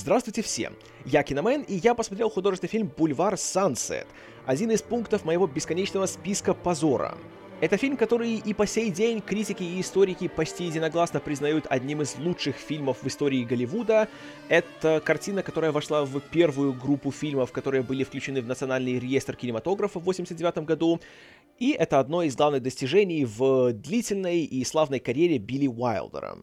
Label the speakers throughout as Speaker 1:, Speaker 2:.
Speaker 1: Здравствуйте всем! Я Киномен, и я посмотрел художественный фильм «Бульвар Сансет», один из пунктов моего бесконечного списка позора. Это фильм, который и по сей день критики и историки почти единогласно признают одним из лучших фильмов в истории Голливуда. Это картина, которая вошла в первую группу фильмов, которые были включены в Национальный реестр кинематографа в 1989 году. И это одно из главных достижений в длительной и славной карьере Билли Уайлдера.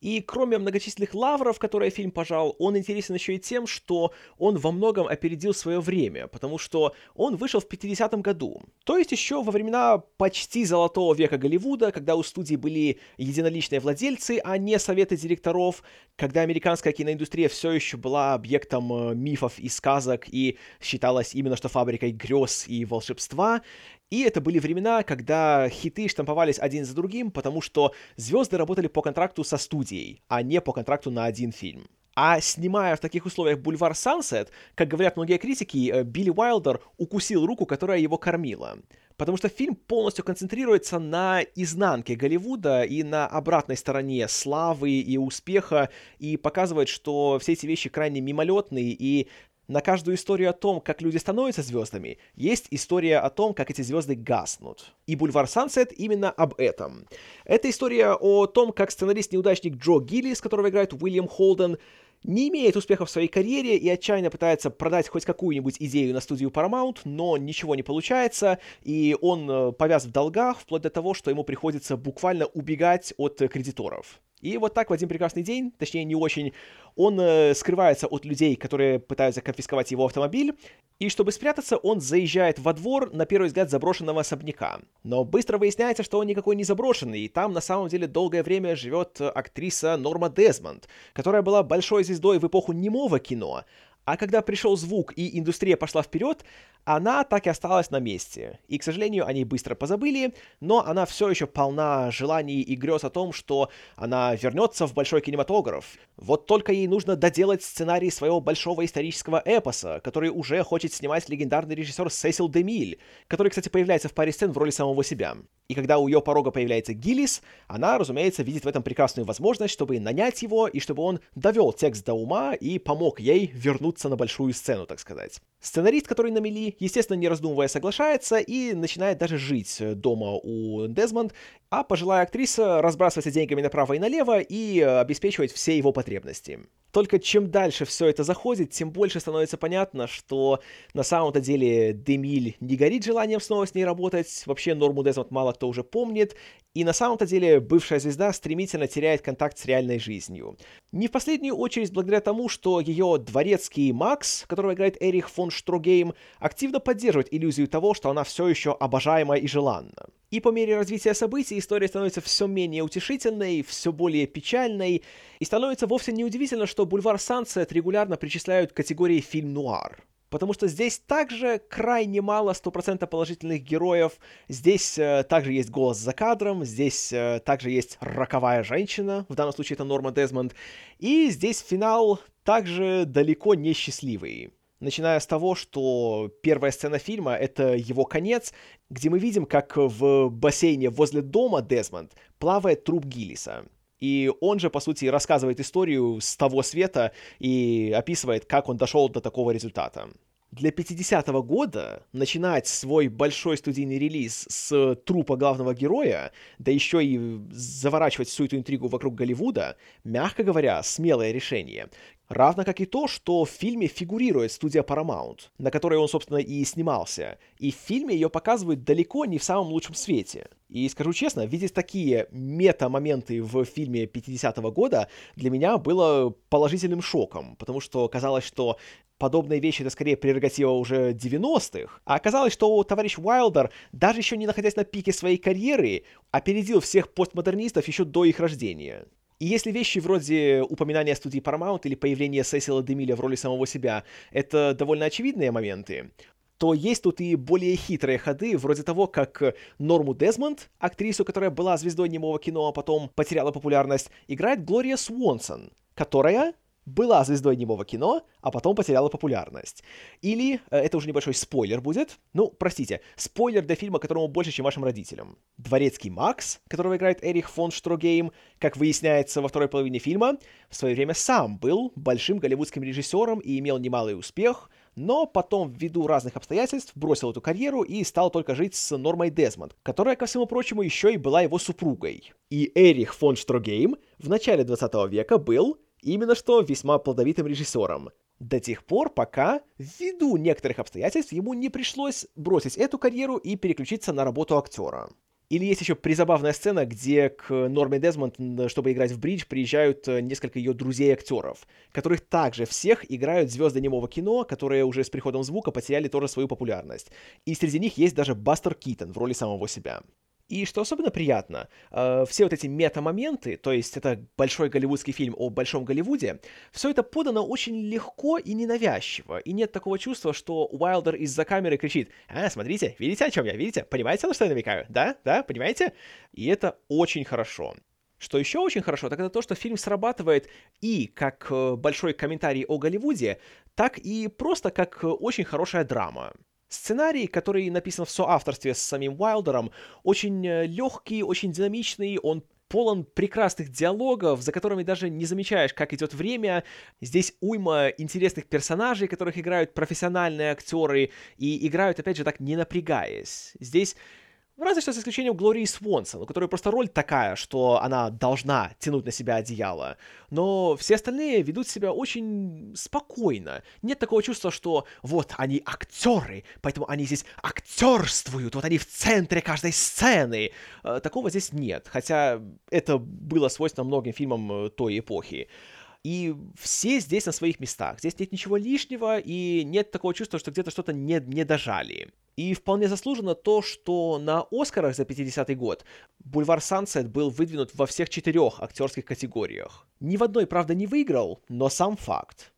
Speaker 1: И кроме многочисленных лавров, которые фильм пожал, он интересен еще и тем, что он во многом опередил свое время, потому что он вышел в 50-м году. То есть еще во времена почти золотого века Голливуда, когда у студии были единоличные владельцы, а не советы директоров, когда американская киноиндустрия все еще была объектом э, мифов и сказок и считалась именно что фабрикой грез и волшебства, и это были времена, когда хиты штамповались один за другим, потому что звезды работали по контракту со студией, а не по контракту на один фильм. А снимая в таких условиях «Бульвар Сансет», как говорят многие критики, э, Билли Уайлдер укусил руку, которая его кормила. Потому что фильм полностью концентрируется на изнанке Голливуда и на обратной стороне славы и успеха, и показывает, что все эти вещи крайне мимолетные, и на каждую историю о том, как люди становятся звездами, есть история о том, как эти звезды гаснут. И «Бульвар Сансет» именно об этом. Это история о том, как сценарист-неудачник Джо Гиллис, которого играет Уильям Холден, не имеет успеха в своей карьере и отчаянно пытается продать хоть какую-нибудь идею на студию Paramount, но ничего не получается, и он э, повяз в долгах, вплоть до того, что ему приходится буквально убегать от кредиторов. И вот так в один прекрасный день, точнее не очень, он э, скрывается от людей, которые пытаются конфисковать его автомобиль, и чтобы спрятаться, он заезжает во двор, на первый взгляд, заброшенного особняка. Но быстро выясняется, что он никакой не заброшенный, и там на самом деле долгое время живет актриса Норма Дезмонд, которая была большой звездой в эпоху немого кино, а когда пришел звук и индустрия пошла вперед, она так и осталась на месте. И, к сожалению, они быстро позабыли, но она все еще полна желаний и грез о том, что она вернется в большой кинематограф. Вот только ей нужно доделать сценарий своего большого исторического эпоса, который уже хочет снимать легендарный режиссер Сесил Демиль, который, кстати, появляется в паре сцен в роли самого себя. И когда у ее порога появляется Гиллис, она, разумеется, видит в этом прекрасную возможность, чтобы нанять его и чтобы он довел текст до ума и помог ей вернуться на большую сцену, так сказать. Сценарист, который на мели, естественно, не раздумывая, соглашается и начинает даже жить дома у Дезмонд, а пожилая актриса разбрасывается деньгами направо и налево и обеспечивает все его потребности. Только чем дальше все это заходит, тем больше становится понятно, что на самом-то деле Демиль не горит желанием снова с ней работать, вообще Норму Дезмонд мало кто уже помнит, и на самом-то деле бывшая звезда стремительно теряет контакт с реальной жизнью. Не в последнюю очередь благодаря тому, что ее дворецкий Макс, которого играет Эрих фон Штрогейм, активно поддерживает иллюзию того, что она все еще обожаема и желанна. И по мере развития событий история становится все менее утешительной, все более печальной, и становится вовсе неудивительно, что «Бульвар Сансет» регулярно причисляют к категории фильм-нуар. Потому что здесь также крайне мало стопроцентно положительных героев. Здесь э, также есть голос за кадром, здесь э, также есть роковая женщина, в данном случае это Норма Дезмонд. И здесь финал также далеко не счастливый начиная с того, что первая сцена фильма — это его конец, где мы видим, как в бассейне возле дома Дезмонд плавает труп Гиллиса. И он же, по сути, рассказывает историю с того света и описывает, как он дошел до такого результата. Для 50-го года начинать свой большой студийный релиз с трупа главного героя, да еще и заворачивать всю эту интригу вокруг Голливуда, мягко говоря, смелое решение. Равно как и то, что в фильме фигурирует студия Paramount, на которой он, собственно, и снимался. И в фильме ее показывают далеко не в самом лучшем свете. И скажу честно, видеть такие мета-моменты в фильме 50-го года для меня было положительным шоком, потому что казалось, что подобные вещи это скорее прерогатива уже 90-х. А оказалось, что товарищ Уайлдер, даже еще не находясь на пике своей карьеры, опередил всех постмодернистов еще до их рождения. И если вещи вроде упоминания студии Paramount или появления Сесила Демиля в роли самого себя — это довольно очевидные моменты, то есть тут и более хитрые ходы, вроде того, как Норму Дезмонд, актрису, которая была звездой немого кино, а потом потеряла популярность, играет Глория Свонсон, которая была звездой немого кино, а потом потеряла популярность. Или, э, это уже небольшой спойлер будет, ну, простите, спойлер для фильма, которому больше, чем вашим родителям. Дворецкий Макс, которого играет Эрих фон Штрогейм, как выясняется во второй половине фильма, в свое время сам был большим голливудским режиссером и имел немалый успех, но потом, ввиду разных обстоятельств, бросил эту карьеру и стал только жить с Нормой Дезмонд, которая, ко всему прочему, еще и была его супругой. И Эрих фон Штрогейм в начале 20 века был именно что весьма плодовитым режиссером. До тех пор, пока, ввиду некоторых обстоятельств, ему не пришлось бросить эту карьеру и переключиться на работу актера. Или есть еще призабавная сцена, где к Норме Дезмонд, чтобы играть в бридж, приезжают э, несколько ее друзей-актеров, которых также всех играют звезды немого кино, которые уже с приходом звука потеряли тоже свою популярность. И среди них есть даже Бастер Китон в роли самого себя. И что особенно приятно, э, все вот эти мета-моменты, то есть это большой голливудский фильм о большом Голливуде, все это подано очень легко и ненавязчиво, и нет такого чувства, что Уайлдер из-за камеры кричит «А, смотрите, видите, о чем я, видите? Понимаете, на что я намекаю? Да? Да? Понимаете?» И это очень хорошо. Что еще очень хорошо, так это то, что фильм срабатывает и как э, большой комментарий о Голливуде, так и просто как очень хорошая драма. Сценарий, который написан в соавторстве с самим Уайлдером, очень э, легкий, очень динамичный, он полон прекрасных диалогов, за которыми даже не замечаешь, как идет время. Здесь уйма интересных персонажей, которых играют профессиональные актеры, и играют, опять же, так не напрягаясь. Здесь Разве что с исключением Глории Свонсон, у которой просто роль такая, что она должна тянуть на себя одеяло. Но все остальные ведут себя очень спокойно. Нет такого чувства, что вот они актеры, поэтому они здесь актерствуют, вот они в центре каждой сцены. Э, такого здесь нет, хотя это было свойственно многим фильмам э, той эпохи. И все здесь на своих местах. Здесь нет ничего лишнего, и нет такого чувства, что где-то что-то не, не дожали. И вполне заслуженно то, что на Оскарах за 50-й год Бульвар Сансет был выдвинут во всех четырех актерских категориях. Ни в одной, правда, не выиграл, но сам факт.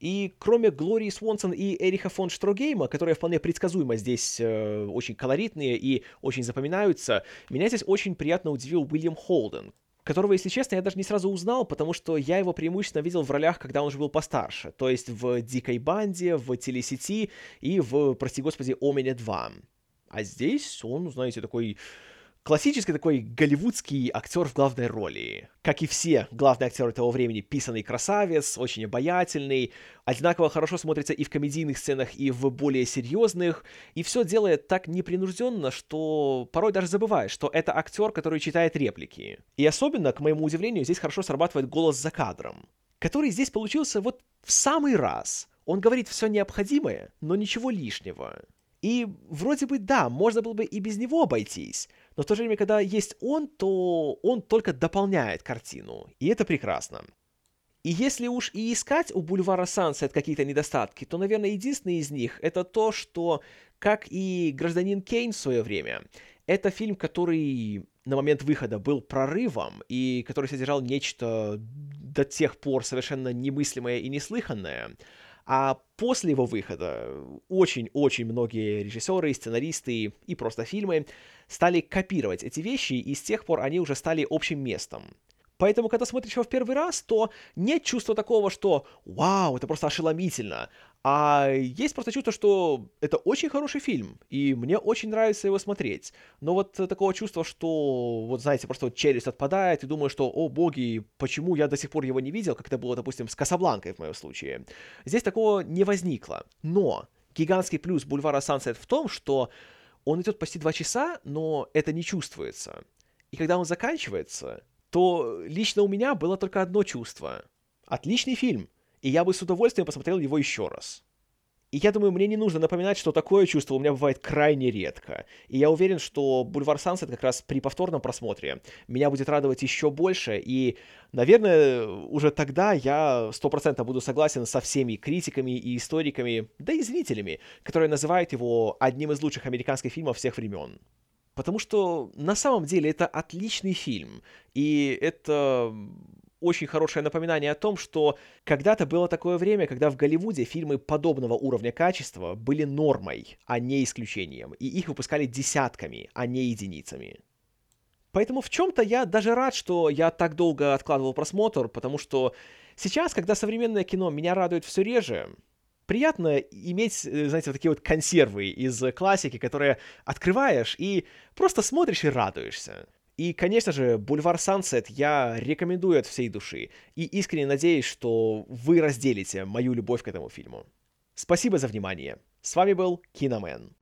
Speaker 1: И кроме Глории Свонсон и Эриха фон Штрогейма, которые вполне предсказуемо здесь э, очень колоритные и очень запоминаются, меня здесь очень приятно удивил Уильям Холден, которого, если честно, я даже не сразу узнал, потому что я его преимущественно видел в ролях, когда он уже был постарше, то есть в «Дикой банде», в «Телесети» и в, прости господи, «Омене 2». А здесь он, знаете, такой Классический такой голливудский актер в главной роли. Как и все главные актеры того времени, писанный красавец, очень обаятельный, одинаково хорошо смотрится и в комедийных сценах, и в более серьезных, и все делает так непринужденно, что порой даже забываешь, что это актер, который читает реплики. И особенно, к моему удивлению, здесь хорошо срабатывает голос за кадром, который здесь получился вот в самый раз. Он говорит все необходимое, но ничего лишнего. И вроде бы да, можно было бы и без него обойтись, но в то же время, когда есть он, то он только дополняет картину, и это прекрасно. И если уж и искать у Бульвара Сансет какие-то недостатки, то, наверное, единственный из них это то, что, как и «Гражданин Кейн» в свое время, это фильм, который на момент выхода был прорывом и который содержал нечто до тех пор совершенно немыслимое и неслыханное, а после его выхода очень-очень многие режиссеры, сценаристы и просто фильмы стали копировать эти вещи, и с тех пор они уже стали общим местом. Поэтому, когда смотришь его в первый раз, то нет чувства такого, что «Вау, это просто ошеломительно», а есть просто чувство, что это очень хороший фильм, и мне очень нравится его смотреть. Но вот такого чувства, что, вот знаете, просто вот челюсть отпадает, и думаю, что, о боги, почему я до сих пор его не видел, как это было, допустим, с Касабланкой в моем случае. Здесь такого не возникло. Но гигантский плюс Бульвара Сансет в том, что он идет почти два часа, но это не чувствуется. И когда он заканчивается, то лично у меня было только одно чувство. Отличный фильм — и я бы с удовольствием посмотрел его еще раз. И я думаю, мне не нужно напоминать, что такое чувство у меня бывает крайне редко. И я уверен, что Бульвар Сансет как раз при повторном просмотре меня будет радовать еще больше. И, наверное, уже тогда я сто процентов буду согласен со всеми критиками и историками, да и зрителями, которые называют его одним из лучших американских фильмов всех времен. Потому что на самом деле это отличный фильм. И это очень хорошее напоминание о том, что когда-то было такое время, когда в Голливуде фильмы подобного уровня качества были нормой, а не исключением, и их выпускали десятками, а не единицами. Поэтому в чем-то я даже рад, что я так долго откладывал просмотр, потому что сейчас, когда современное кино меня радует все реже, приятно иметь, э, знаете, вот такие вот консервы из классики, которые открываешь и просто смотришь и радуешься. И, конечно же, «Бульвар Сансет» я рекомендую от всей души. И искренне надеюсь, что вы разделите мою любовь к этому фильму. Спасибо за внимание. С вами был Киномен.